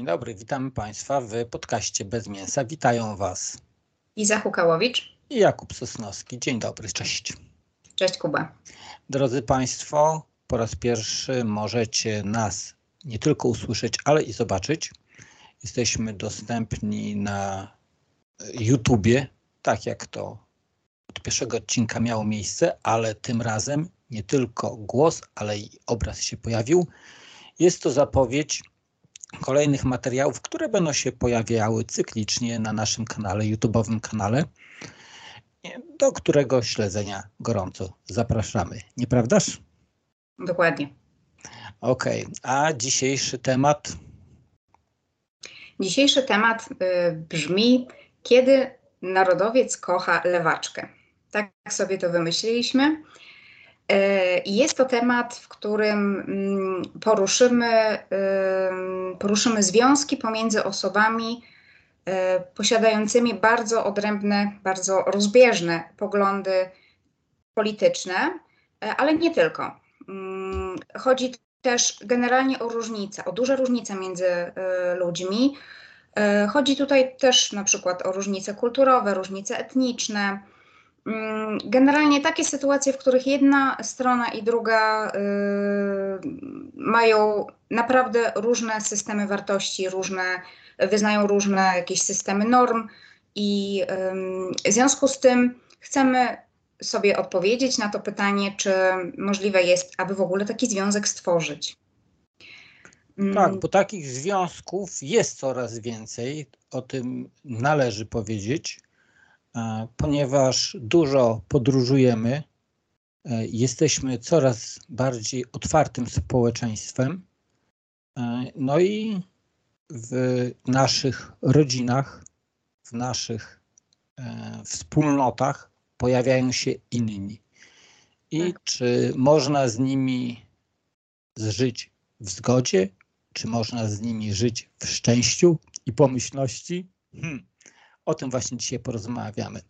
Dzień dobry, witamy Państwa w podcaście Bez Mięsa. Witają Was Iza Hukałowicz i Jakub Sosnowski. Dzień dobry, cześć. Cześć Kuba. Drodzy Państwo, po raz pierwszy możecie nas nie tylko usłyszeć, ale i zobaczyć. Jesteśmy dostępni na YouTubie, tak jak to od pierwszego odcinka miało miejsce, ale tym razem nie tylko głos, ale i obraz się pojawił. Jest to zapowiedź kolejnych materiałów, które będą się pojawiały cyklicznie na naszym kanale, YouTube'owym kanale, do którego śledzenia gorąco zapraszamy. Nieprawdaż? Dokładnie. Okej, okay. a dzisiejszy temat? Dzisiejszy temat y, brzmi: Kiedy narodowiec kocha lewaczkę? Tak sobie to wymyśliliśmy. E, jest to temat, w którym mm, poruszymy, poruszymy związki pomiędzy osobami e, posiadającymi bardzo odrębne, bardzo rozbieżne poglądy polityczne, e, ale nie tylko. Mm, chodzi też generalnie o różnice, o duże różnice między ludźmi. Chodzi tutaj też na przykład o różnice kulturowe, różnice etniczne, generalnie takie sytuacje, w których jedna strona i druga y, mają naprawdę różne systemy wartości, różne, wyznają różne jakieś systemy norm, i y, w związku z tym chcemy sobie odpowiedzieć na to pytanie, czy możliwe jest, aby w ogóle taki związek stworzyć. Mm. Tak, bo takich związków jest coraz więcej, o tym należy powiedzieć ponieważ dużo podróżujemy, e, jesteśmy coraz bardziej otwartym społeczeństwem. E, no i w naszych rodzinach, w naszych e, wspólnotach pojawiają się inni. I tak. czy można z nimi zżyć w zgodzie, czy można z nimi żyć w szczęściu i pomyślności? Hmm. O tym właśnie dzisiaj porozmawiamy.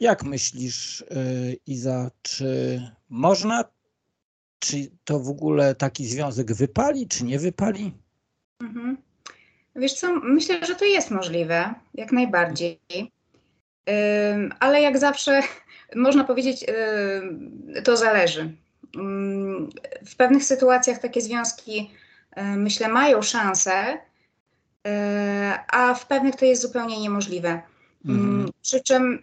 Jak myślisz, y, Iza, czy można, czy to w ogóle taki związek wypali, czy nie wypali? Mhm. Wiesz co, myślę, że to jest możliwe, jak najbardziej. Ale jak zawsze można powiedzieć, to zależy. W pewnych sytuacjach takie związki, myślę, mają szansę, a w pewnych to jest zupełnie niemożliwe. Mm, mhm. Przy czym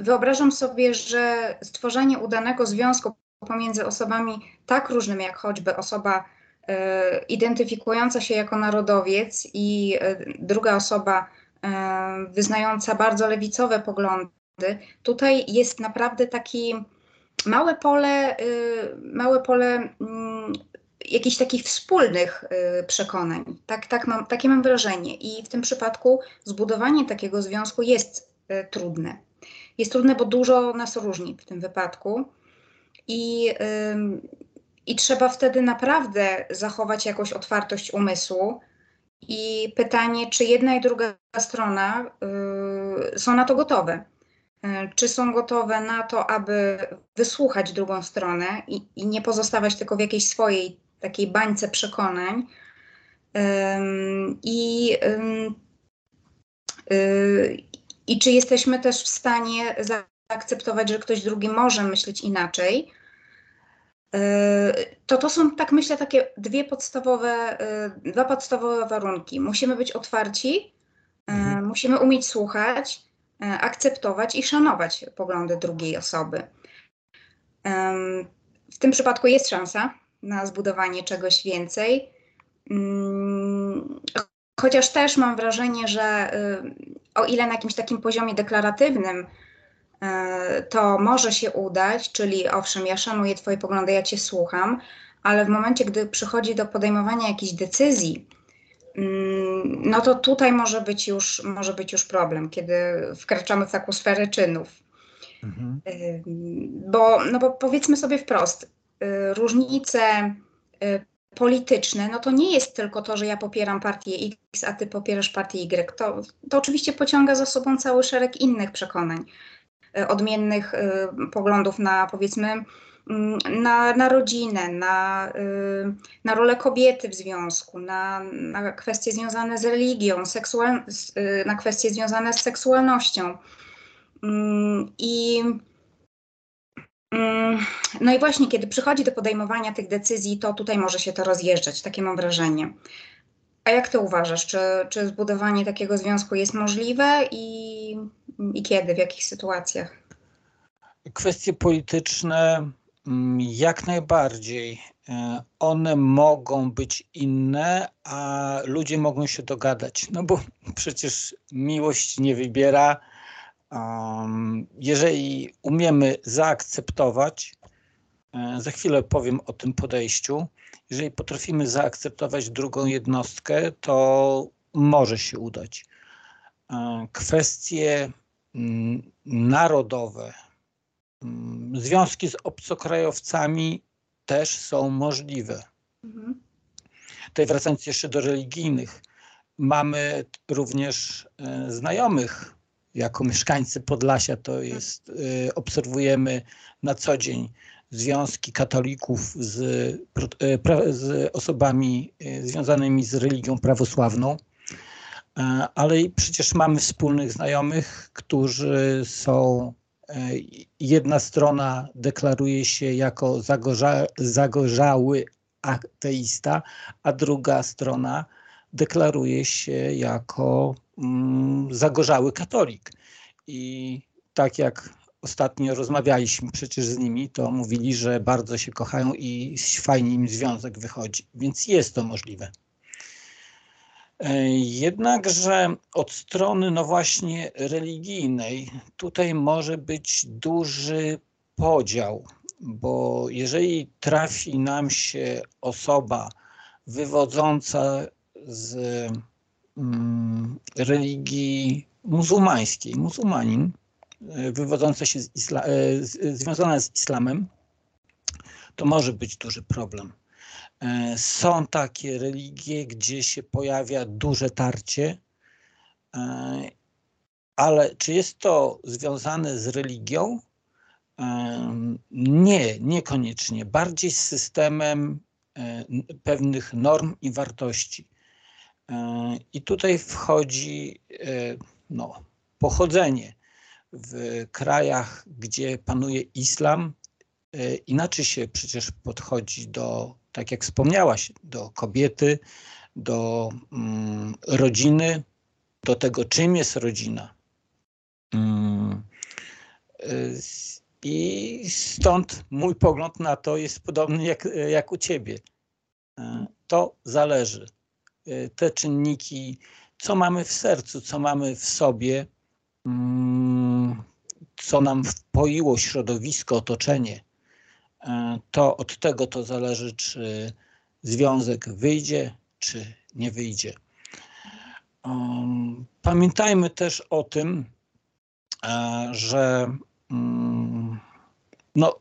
wyobrażam sobie, że stworzenie udanego związku pomiędzy osobami tak różnymi, jak choćby osoba e, identyfikująca się jako narodowiec i e, druga osoba wyznająca bardzo lewicowe poglądy, tutaj jest naprawdę taki małe pole, małe pole mm, jakichś takich wspólnych y, przekonań. Tak, tak mam, takie mam wrażenie. I w tym przypadku zbudowanie takiego związku jest y, trudne. Jest trudne, bo dużo nas różni w tym wypadku. I, i trzeba wtedy naprawdę zachować jakąś otwartość umysłu. I pytanie, czy jedna i druga strona y, są na to gotowe. Czy są gotowe na to, aby wysłuchać drugą stronę i, i nie pozostawać tylko w jakiejś swojej takiej bańce przekonań. I, y, I czy jesteśmy też w stanie zaakceptować, że ktoś drugi może myśleć inaczej? Y, to to są, tak myślę, takie dwie podstawowe, y, dwa podstawowe warunki. Musimy być otwarci, mhm. musimy umieć słuchać, akceptować i szanować poglądy drugiej osoby. W tym przypadku jest szansa, na zbudowanie czegoś więcej. Mm, chociaż też mam wrażenie, że y, o ile na jakimś takim poziomie deklaratywnym y, to może się udać, czyli owszem, ja szanuję Twoje poglądy, ja Cię słucham, ale w momencie, gdy przychodzi do podejmowania jakichś decyzji, mm, no to tutaj może być już, może być już problem, kiedy wkraczamy w taką sferę czynów. Mhm. Y, bo, no bo powiedzmy sobie wprost, różnice y, polityczne, no to nie jest tylko to, że ja popieram partię X, a ty popierasz partię Y. To, to oczywiście pociąga za sobą cały szereg innych przekonań, y, odmiennych poglądów na powiedzmy mm, na, na rodzinę, na, y, na rolę kobiety w związku, na, na kwestie związane z religią, seksual, y, na kwestie związane z seksualnością. Mm, I no i właśnie, kiedy przychodzi do podejmowania tych decyzji, to tutaj może się to rozjeżdżać, takie mam wrażenie. A jak ty uważasz, czy, czy zbudowanie takiego związku jest możliwe i, i kiedy, w jakich sytuacjach? Kwestie polityczne mm, jak najbardziej. E, one mogą być inne, a ludzie mogą się dogadać. No bo przecież miłość nie wybiera. Jeżeli umiemy zaakceptować, e, za chwilę powiem o tym podejściu, jeżeli potrafimy zaakceptować drugą jednostkę, to może się udać. E, kwestie mm, narodowe, mm, związki z obcokrajowcami też są możliwe. Mhm. Tutaj wracając jeszcze do religijnych, mamy również e, znajomych jako mieszkańcy Podlasia, to jest, e, obserwujemy na co dzień związki katolików z, e, z osobami e, związanymi z religią prawosławną, e, ale przecież mamy wspólnych znajomych, którzy są jedna strona deklaruje się jako zagorza, zagorzały ateista, a druga strona deklaruje się jako mm, zagorzały katolik. I tak jak ostatnio rozmawialiśmy przecież z nimi, to mówili, że bardzo się kochają i fajnie im związek wychodzi, więc jest to możliwe. E, jednakże od strony, no właśnie, religijnej, tutaj może być duży podział, bo jeżeli trafi nam się osoba wywodząca z mm, religii muzułmańskiej, muzułmanin, wywodzące się z isla, e, związane z islamem, to może być duży problem. E, są takie religie, gdzie się pojawia duże tarcie, e, ale czy jest to związane z religią? Nie, niekoniecznie. Bardziej z systemem pewnych norm i wartości. I tutaj wchodzi no, pochodzenie w krajach, gdzie panuje islam, e, inaczej się przecież podchodzi do, tak jak wspomniałaś, do kobiety, do mm, rodziny, do tego, czym jest rodzina. Mm, e, I stąd mój pogląd na to jest podobny jak, jak u ciebie. E, to zależy. Te czynniki, co mamy w sercu, co mamy w sobie, Mm, co nam wpoiło środowisko, otoczenie, e, to od tego to zależy, czy związek wyjdzie, czy nie wyjdzie. Um, pamiętajmy też o tym, e, że mm, no,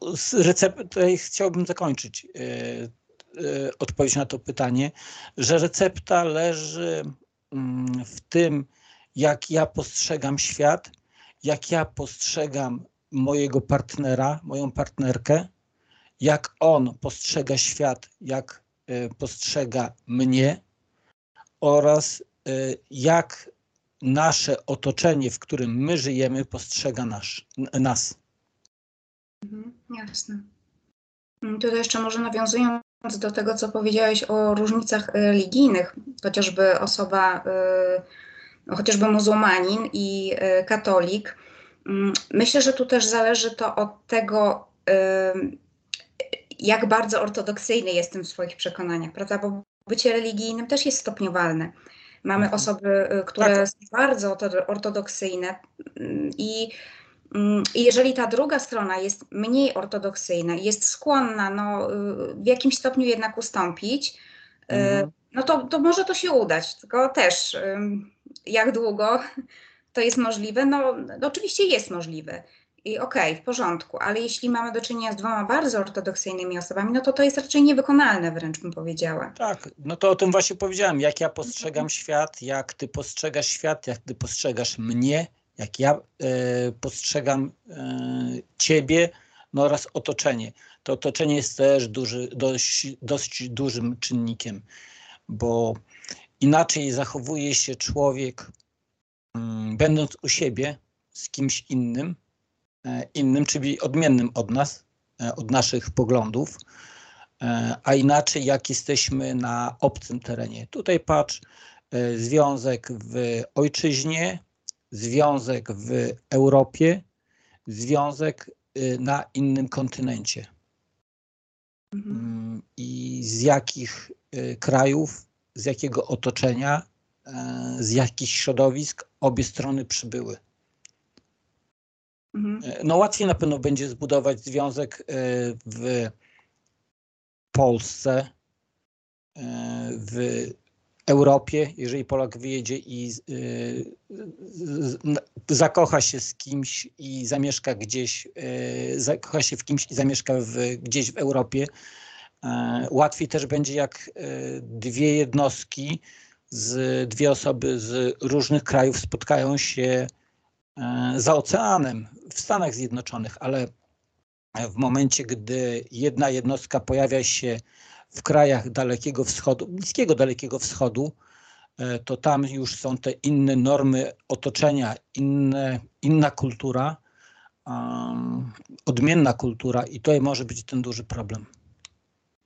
tutaj chciałbym zakończyć e, odpowiedź na to pytanie, że recepta leży mm, w tym, jak ja postrzegam świat, jak ja postrzegam mojego partnera, moją partnerkę, jak on postrzega świat, jak e, postrzega mnie oraz e, jak nasze otoczenie, w którym my żyjemy, postrzega nasz, nas. Mhm, jasne. Tutaj jeszcze może nawiązując do tego, co powiedziałeś o różnicach religijnych, chociażby osoba y, chociażby muzułmanin i e, katolik. Mm, myślę, że tu też zależy to od tego, jak bardzo ortodoksyjny jestem w swoich przekonaniach, prawda? Bo bycie religijnym też jest stopniowalne. Mamy mhm. osoby, e, które tak. są bardzo ortodoksyjne mm, i, i jeżeli ta druga strona jest mniej ortodoksyjna, jest skłonna no, w jakimś stopniu jednak ustąpić, e, mhm. no to, to może to się udać. Tylko też jak długo to jest możliwe? No, no oczywiście jest możliwe. I okej, okay, w porządku, ale jeśli mamy do czynienia z dwoma bardzo ortodoksyjnymi osobami, no to to jest raczej niewykonalne, wręcz bym powiedziała. Tak, no to o tym właśnie powiedziałem, jak ja postrzegam mhm. świat, jak ty postrzegasz świat, jak ty postrzegasz mnie, jak ja e, postrzegam e, ciebie, no oraz otoczenie. To otoczenie jest też duży, dość, dość dużym czynnikiem, bo inaczej zachowuje się człowiek, mm, będąc u siebie z kimś innym, e, innym, czyli odmiennym od nas, od naszych poglądów, a inaczej jak jesteśmy na obcym terenie. Tutaj patrz, związek w ojczyźnie, związek w Europie, związek y, na innym kontynencie. Mhm. Mm, I z jakich y, krajów, z jakiego otoczenia, e, z jakich środowisk obie strony przybyły. Mhm. E, no łatwiej na pewno będzie zbudować związek e, w Polsce, w Europie, jeżeli Polak wyjedzie i y, zakocha się z kimś i zamieszka gdzieś, y, zakocha się w kimś i zamieszka w, gdzieś w Europie, y, łatwiej też będzie jak dwie jednostki, z, dwie osoby z różnych krajów spotkają się za oceanem w Stanach Zjednoczonych, ale w momencie, gdy jedna jednostka pojawia się w krajach Dalekiego Wschodu, Bliskiego Dalekiego Wschodu, e, to tam już są te inne normy otoczenia, inne, inna kultura, um, odmienna kultura i to może być ten duży problem.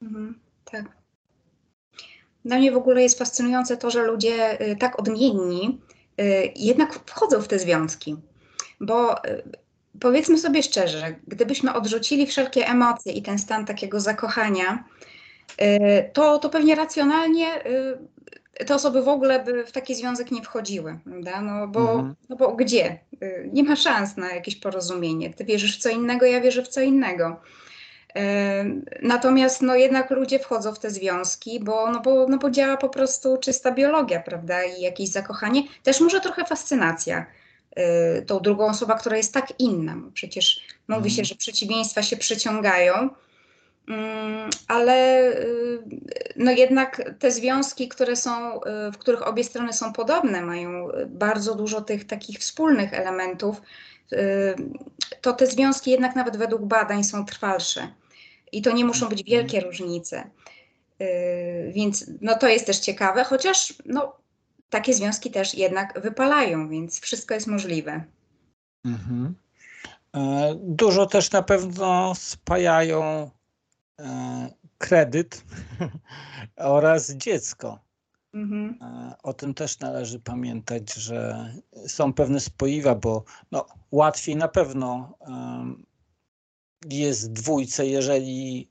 Mhm, tak. Dla mnie w ogóle jest fascynujące to, że ludzie y, tak odmienni y, jednak wchodzą w te związki, bo y, powiedzmy sobie szczerze, gdybyśmy odrzucili wszelkie emocje i ten stan takiego zakochania, to, to pewnie racjonalnie y, te osoby w ogóle by w taki związek nie wchodziły, prawda? No bo, mhm. no bo gdzie? Y, nie ma szans na jakieś porozumienie. Ty wierzysz w co innego, ja wierzę w co innego. Natomiast no, jednak ludzie wchodzą w te związki, bo, no, bo, no, bo działa po prostu czysta biologia, prawda? I jakieś zakochanie. Też może trochę fascynacja tą drugą osobą, która jest tak inna. Przecież mówi się, mhm. że przeciwieństwa się przyciągają. Mm, ale y, no jednak te związki, które są, y, w których obie strony są podobne, mają bardzo dużo tych takich wspólnych elementów, y, to te związki jednak nawet według badań są trwalsze. I to nie muszą być mhm. wielkie różnice. Więc no to jest też ciekawe, chociaż no, takie związki też jednak wypalają, więc wszystko jest możliwe. Mhm. E, dużo też na pewno spajają kredyt oraz dziecko. Mhm. E, o tym też należy pamiętać, że są pewne spoiwa, bo no, łatwiej na pewno jest dwójce, jeżeli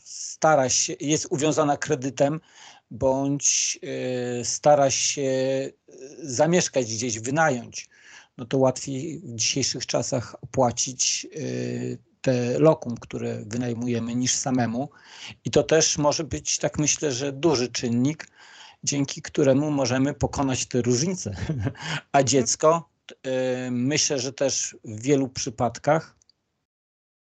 stara się, jest uwiązana kredytem, bądź e, stara się zamieszkać gdzieś, wynająć, no to łatwiej w dzisiejszych czasach opłacić te lokum, które wynajmujemy, niż samemu. I to też może być, tak myślę, że duży czynnik, dzięki któremu możemy pokonać te różnice. A dziecko, y, myślę, że też w wielu przypadkach,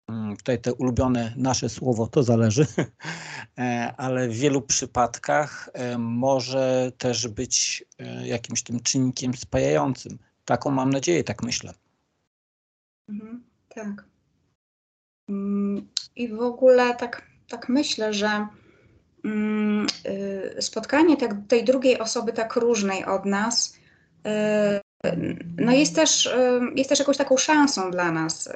mm, tutaj te ulubione nasze słowo, to zależy, e, ale w wielu przypadkach e, może też być e, jakimś tym czynnikiem spajającym. Taką mam nadzieję, tak myślę. Mhm, tak. I w ogóle tak, tak myślę, że mm, y, spotkanie tak, tej drugiej osoby tak różnej od nas, y, no jest też, y, jest też jakąś taką szansą dla nas,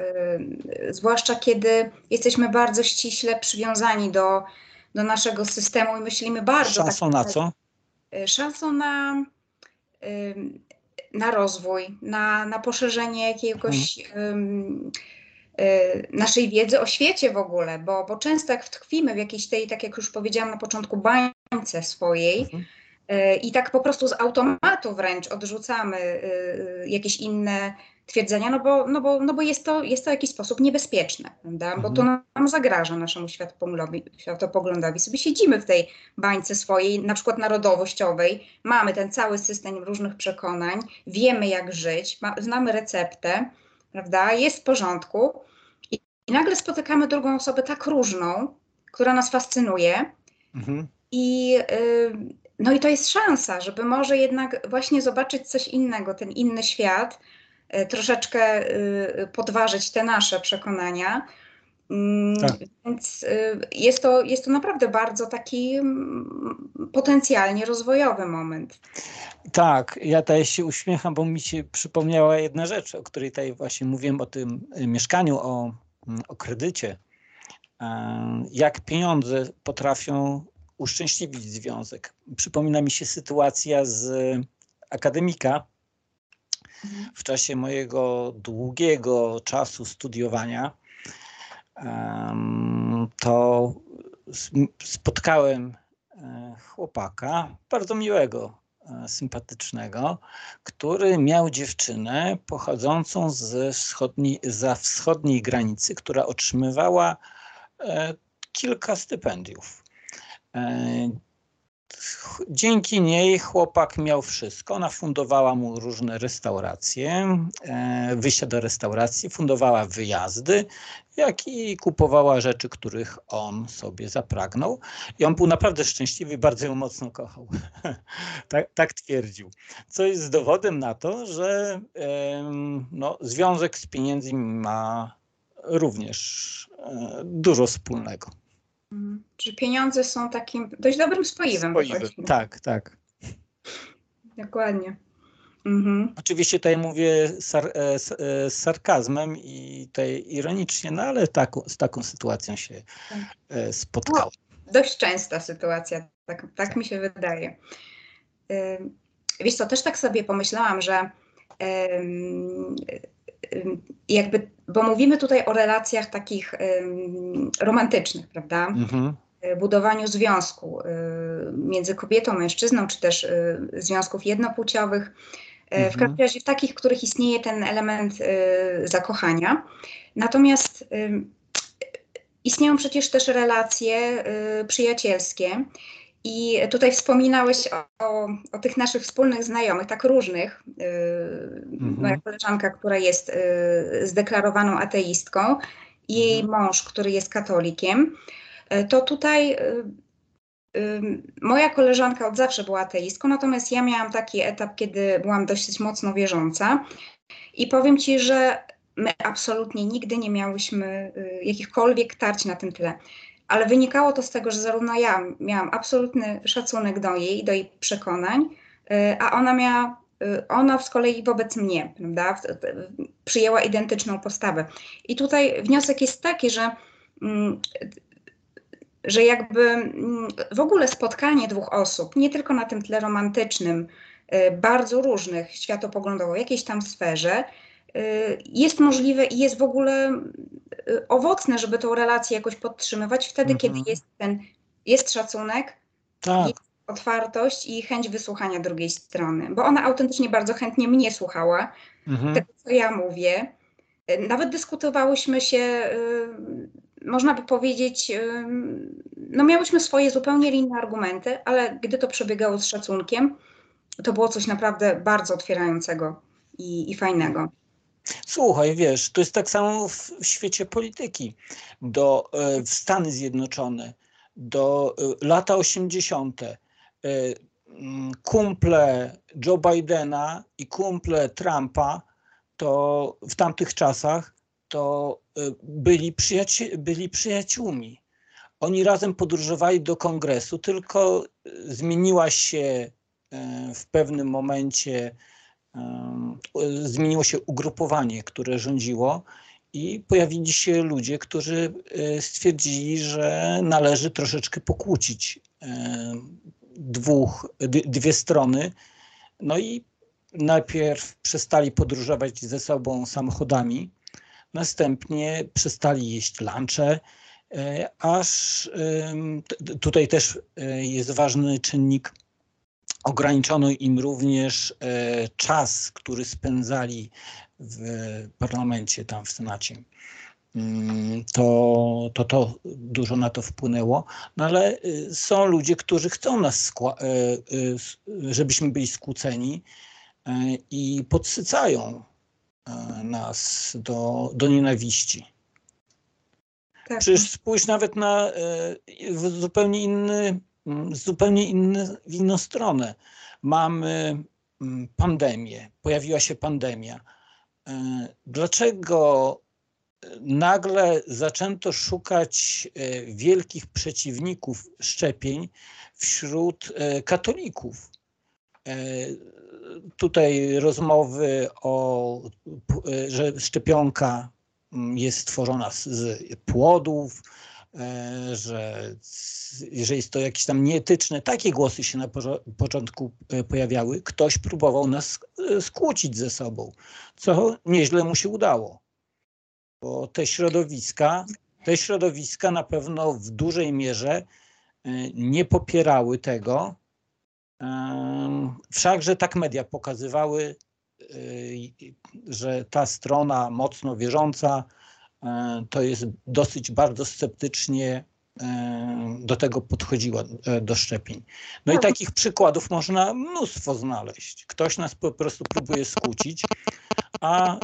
zwłaszcza kiedy jesteśmy bardzo ściśle przywiązani do, do naszego systemu i myślimy bardzo. Szansą tak, na co? Szansą na, na rozwój, na, na poszerzenie jakiegoś. Hmm naszej wiedzy o świecie w ogóle, bo, bo często jak tkwimy w jakiejś tej, tak jak już powiedziałam na początku, bańce swojej mhm. Y, i tak po prostu z automatu wręcz odrzucamy y, jakieś inne twierdzenia, no bo, no bo, no bo jest, to, jest to w jakiś sposób niebezpieczne, prawda? bo mhm. to nam zagraża naszemu światopoglądowi, światopoglądowi. Sobie siedzimy w tej bańce swojej, na przykład narodowościowej, mamy ten cały system różnych przekonań, wiemy jak żyć, ma, znamy receptę, prawda? Jest w porządku. I, i nagle spotykamy drugą osobę tak różną, która nas fascynuje. Mhm. I, y, no i to jest szansa, żeby może jednak właśnie zobaczyć coś innego, ten inny świat, troszeczkę podważyć te nasze przekonania. Mm, tak. Więc jest to, jest to naprawdę bardzo taki mm, potencjalnie rozwojowy moment. Tak, ja tutaj się uśmiecham, bo mi się przypomniała jedna rzecz, o której tutaj właśnie mówiłem o tym mieszkaniu, o, mm, o kredycie. Jak pieniądze potrafią uszczęśliwić związek. Przypomina mi się sytuacja z akademika. W czasie mojego długiego czasu studiowania to spotkałem e, chłopaka, bardzo miłego, e, sympatycznego, który miał dziewczynę pochodzącą ze wschodniej, za wschodniej granicy, która otrzymywała e, kilka stypendiów. Dzięki niej chłopak miał wszystko. Ona fundowała mu różne restauracje, wyjścia do restauracji, fundowała wyjazdy, jak i kupowała rzeczy, których on sobie zapragnął. I on był naprawdę szczęśliwy, bardzo ją mocno kochał. tak, tak, twierdził. Co jest dowodem na to, że no, związek z pieniędzmi ma również e, dużo wspólnego. Mhm. Czy pieniądze są takim dość dobrym spoiwem. spoiwem. Tak, tak. Dokładnie. Mhm. Oczywiście tutaj mówię sar, e, z, e, z, sarkazmem i tutaj ironicznie, no ale taką, z taką sytuacją się tak. E, spotkałem. No, dość częsta sytuacja, tak, tak mi się wydaje. Wiesz co, też tak sobie pomyślałam, że jakby, bo mówimy tutaj o relacjach takich romantycznych, prawda? Mhm. E, budowaniu związku e, między kobietą, mężczyzną, czy też e, związków jednopłciowych. Mhm. W każdym razie w takich, w których istnieje ten element zakochania. Natomiast istnieją przecież też relacje przyjacielskie, i tutaj wspominałeś o, o, o, tych naszych wspólnych znajomych, tak różnych. Yy, mhm. Moja koleżanka, która jest yy, zdeklarowaną ateistką, i jej mhm. mąż, który jest katolikiem, yy, to tutaj moja koleżanka od zawsze była ateistką, natomiast ja miałam taki etap, kiedy byłam dosyć mocno wierząca. I powiem ci, że my absolutnie nigdy nie miałyśmy yy, jakichkolwiek tarć na tym tle ale wynikało to z tego, że zarówno ja miałam absolutny szacunek do jej, do jej przekonań, y, a ona miała, y, ona z kolei wobec mnie, prawda, przyjęła identyczną postawę. I tutaj wniosek jest taki, że mm, że jakby mm, w ogóle spotkanie dwóch osób, nie tylko na tym tle romantycznym, y, bardzo różnych światopoglądowo, w jakiejś tam sferze, jest możliwe i jest w ogóle y, owocne, żeby tą relację jakoś podtrzymywać wtedy, mhm. kiedy jest ten, jest szacunek, tak. jest otwartość i chęć wysłuchania drugiej strony, bo ona autentycznie bardzo chętnie mnie słuchała, mhm. tego co ja mówię. Nawet dyskutowałyśmy się, y, można by powiedzieć, no miałyśmy swoje zupełnie inne argumenty, ale gdy to przebiegało z szacunkiem, to było coś naprawdę bardzo otwierającego i, i fajnego. Słuchaj, wiesz, to jest tak samo w, w świecie polityki. Do, e, w Stany Zjednoczone do e, lata 80. E, mm, kumple Joe Bidena i kumple Trumpa to w tamtych czasach to byli, przyjaci byli przyjaciółmi. Oni razem podróżowali do kongresu, tylko zmieniła się w pewnym momencie zmieniło się ugrupowanie, które rządziło i pojawili się ludzie, którzy e, stwierdzili, że należy troszeczkę pokłócić dwóch, dwie strony. No i najpierw przestali podróżować ze sobą samochodami, następnie przestali jeść lunche, e, aż tutaj też e, jest ważny czynnik. Ograniczono im również e, czas, który spędzali w parlamencie, tam w Senacie. Mm, to, to to dużo na to wpłynęło, no ale są ludzie, którzy chcą nas, żebyśmy byli skłóceni i podsycają nas do, do nienawiści. Tak. Przecież spójrz nawet na zupełnie inny Mm, zupełnie inny, w inną stronę. Mamy mm, pandemię, pojawiła się pandemia. dlaczego nagle zaczęto szukać wielkich przeciwników szczepień wśród katolików? Tutaj rozmowy o, że szczepionka jest stworzona z płodów, E, że, że jest to jakieś tam nieetyczne, takie głosy się na początku e, pojawiały. Ktoś próbował nas e, skłócić ze sobą, co nieźle mu się udało. Bo te środowiska, te środowiska na pewno w dużej mierze nie popierały tego. Wszakże tak media pokazywały, że ta strona mocno wierząca E, to jest dosyć bardzo sceptycznie e, do tego podchodziła, e, do szczepień. No i tak. takich przykładów można mnóstwo znaleźć. Ktoś nas po prostu próbuje skłócić, a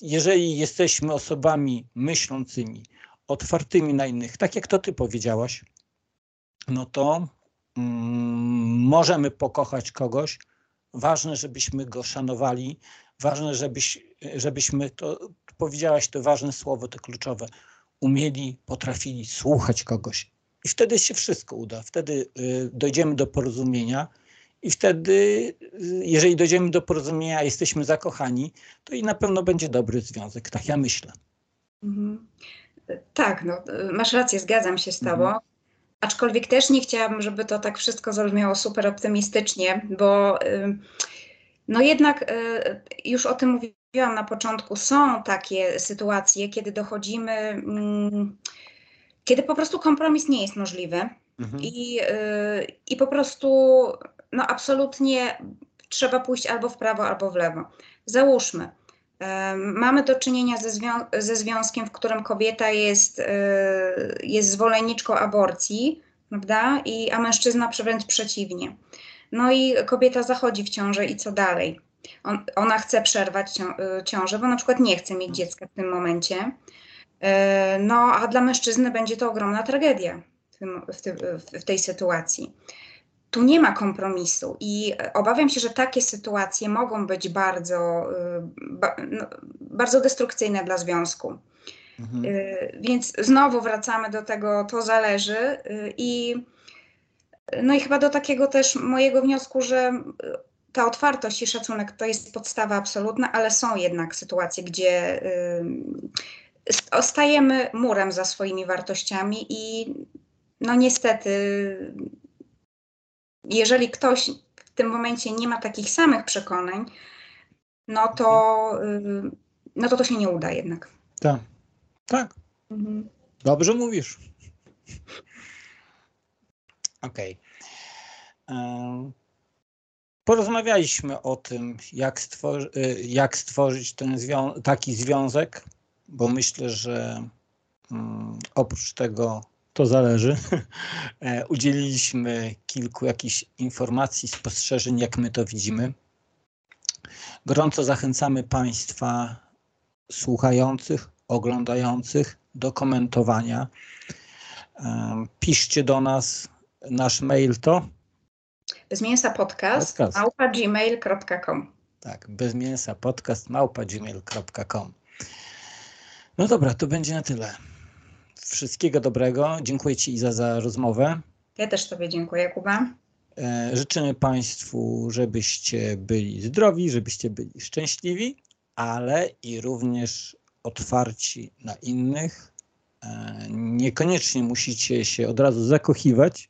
jeżeli jesteśmy osobami myślącymi, otwartymi na innych, tak jak to ty powiedziałaś, no to możemy pokochać kogoś. Ważne, żebyśmy go szanowali, ważne, żebyś, żebyśmy to powiedziałaś to ważne słowo, to kluczowe, umieli, potrafili słuchać kogoś. I wtedy się wszystko uda. Wtedy y, dojdziemy do porozumienia i wtedy, y, jeżeli dojdziemy do porozumienia, jesteśmy zakochani, to i na pewno będzie dobry związek. Tak ja myślę. Mhm. Tak, no, masz rację, zgadzam się z Tobą. Mhm. Aczkolwiek też nie chciałabym, żeby to tak wszystko zabrzmiało super optymistycznie, bo y, no jednak już o tym mówiłam na początku, są takie sytuacje, kiedy dochodzimy, mm, kiedy po prostu kompromis nie jest możliwy mhm. i, y, i po prostu no absolutnie trzeba pójść albo w prawo, albo w lewo. Załóżmy, y, mamy do czynienia ze, zwią ze związkiem, w którym kobieta jest, y, jest zwolenniczką aborcji, prawda? I, a mężczyzna wręcz przeciwnie. No i kobieta zachodzi w ciążę i co dalej? On, ona chce przerwać cią, y, ciążę, bo na przykład nie chce mieć dziecka w tym momencie. Y, no, a dla mężczyzny będzie to ogromna tragedia w, tym, w, w tej sytuacji. Tu nie ma kompromisu i obawiam się, że takie sytuacje mogą być bardzo, y, ba, no, bardzo destrukcyjne dla związku. Mhm. Więc znowu wracamy do tego, to zależy i no i chyba do takiego też mojego wniosku, że ta otwartość i szacunek to jest podstawa absolutna, ale są jednak sytuacje, gdzie y, stajemy murem za swoimi wartościami i no niestety, jeżeli ktoś w tym momencie nie ma takich samych przekonań, no to, y, no to to się nie uda jednak. Tak, tak. Mhm. Dobrze mówisz. Okej. Okay. Porozmawialiśmy o tym, jak, stworzy, y, jak stworzyć ten zwią taki związek, bo myślę, że um, oprócz tego to zależy. E, udzieliliśmy kilku jakichś informacji, spostrzeżeń, jak my to widzimy. Gorąco zachęcamy Państwa słuchających, oglądających do komentowania. Piszcie do nas. Nasz mail to bez mięsa podcast, podcast. małpa gmail.com. Tak, bez mięsa podcast małpa gmail.com. No dobra, to będzie na tyle. Wszystkiego dobrego. Dziękuję Ci Iza za rozmowę. Ja też Tobie dziękuję, Kuba. E, życzymy Państwu, żebyście byli zdrowi, żebyście byli szczęśliwi, ale i również otwarci na innych. E, niekoniecznie musicie się od razu zakochiwać,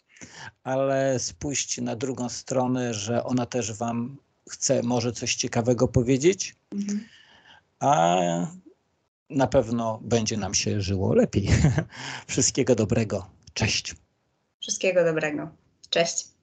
ale spójrzcie na drugą stronę, że ona też Wam chce może coś ciekawego powiedzieć, mhm. a na pewno będzie nam się żyło lepiej. Wszystkiego dobrego. Cześć. Wszystkiego dobrego. Cześć.